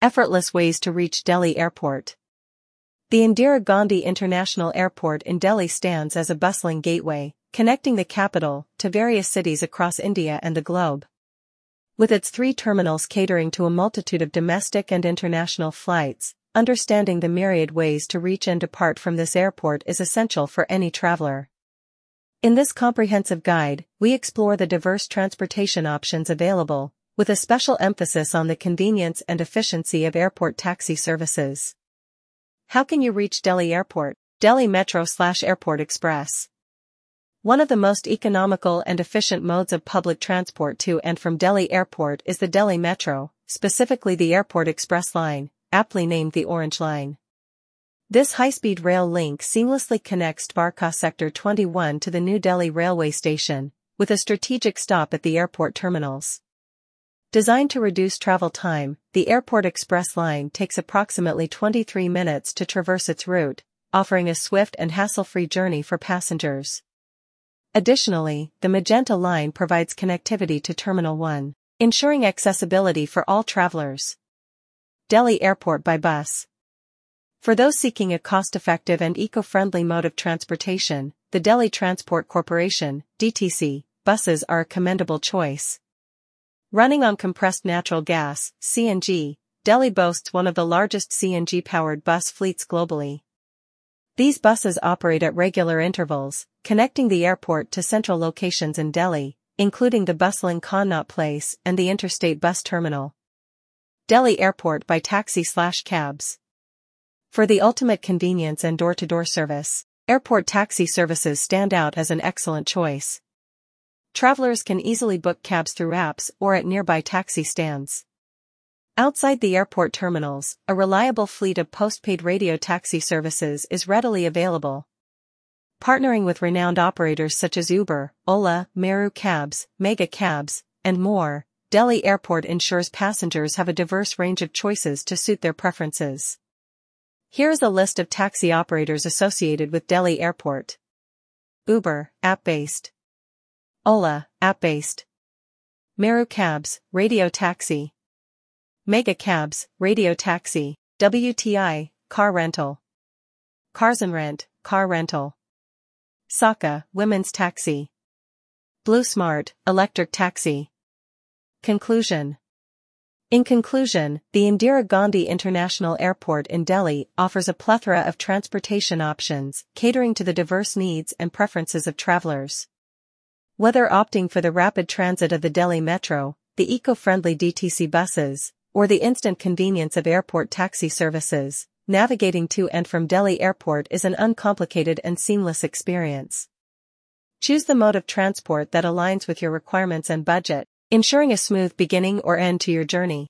Effortless ways to reach Delhi Airport. The Indira Gandhi International Airport in Delhi stands as a bustling gateway, connecting the capital to various cities across India and the globe. With its three terminals catering to a multitude of domestic and international flights, understanding the myriad ways to reach and depart from this airport is essential for any traveler. In this comprehensive guide, we explore the diverse transportation options available, with a special emphasis on the convenience and efficiency of airport taxi services. How can you reach Delhi Airport? Delhi Metro slash Airport Express. One of the most economical and efficient modes of public transport to and from Delhi Airport is the Delhi Metro, specifically the Airport Express line, aptly named the Orange Line. This high-speed rail link seamlessly connects Dwarka Sector 21 to the New Delhi railway station, with a strategic stop at the airport terminals. Designed to reduce travel time, the Airport Express line takes approximately 23 minutes to traverse its route, offering a swift and hassle-free journey for passengers. Additionally, the Magenta line provides connectivity to Terminal 1, ensuring accessibility for all travelers. Delhi Airport by bus. For those seeking a cost-effective and eco-friendly mode of transportation, the Delhi Transport Corporation, DTC, buses are a commendable choice. Running on compressed natural gas, CNG, Delhi boasts one of the largest CNG-powered bus fleets globally. These buses operate at regular intervals, connecting the airport to central locations in Delhi, including the bustling Connaught Place and the Interstate Bus Terminal. Delhi Airport by taxi slash cabs. For the ultimate convenience and door-to-door service, airport taxi services stand out as an excellent choice. Travelers can easily book cabs through apps or at nearby taxi stands. Outside the airport terminals, a reliable fleet of postpaid radio taxi services is readily available. Partnering with renowned operators such as Uber, Ola, Meru Cabs, Mega Cabs, and more, Delhi Airport ensures passengers have a diverse range of choices to suit their preferences. Here is a list of taxi operators associated with Delhi Airport. Uber, app-based. Ola, app-based. Meru Cabs, radio taxi. Mega Cabs, radio taxi. WTI, car rental. Carzonrent, car rental. Sakha, women's taxi. BluSmart, electric taxi. Conclusion in conclusion, the Indira Gandhi International Airport in Delhi offers a plethora of transportation options, catering to the diverse needs and preferences of travelers. Whether opting for the rapid transit of the Delhi Metro, the eco-friendly DTC buses, or the instant convenience of airport taxi services, navigating to and from Delhi Airport is an uncomplicated and seamless experience. Choose the mode of transport that aligns with your requirements and budget, ensuring a smooth beginning or end to your journey.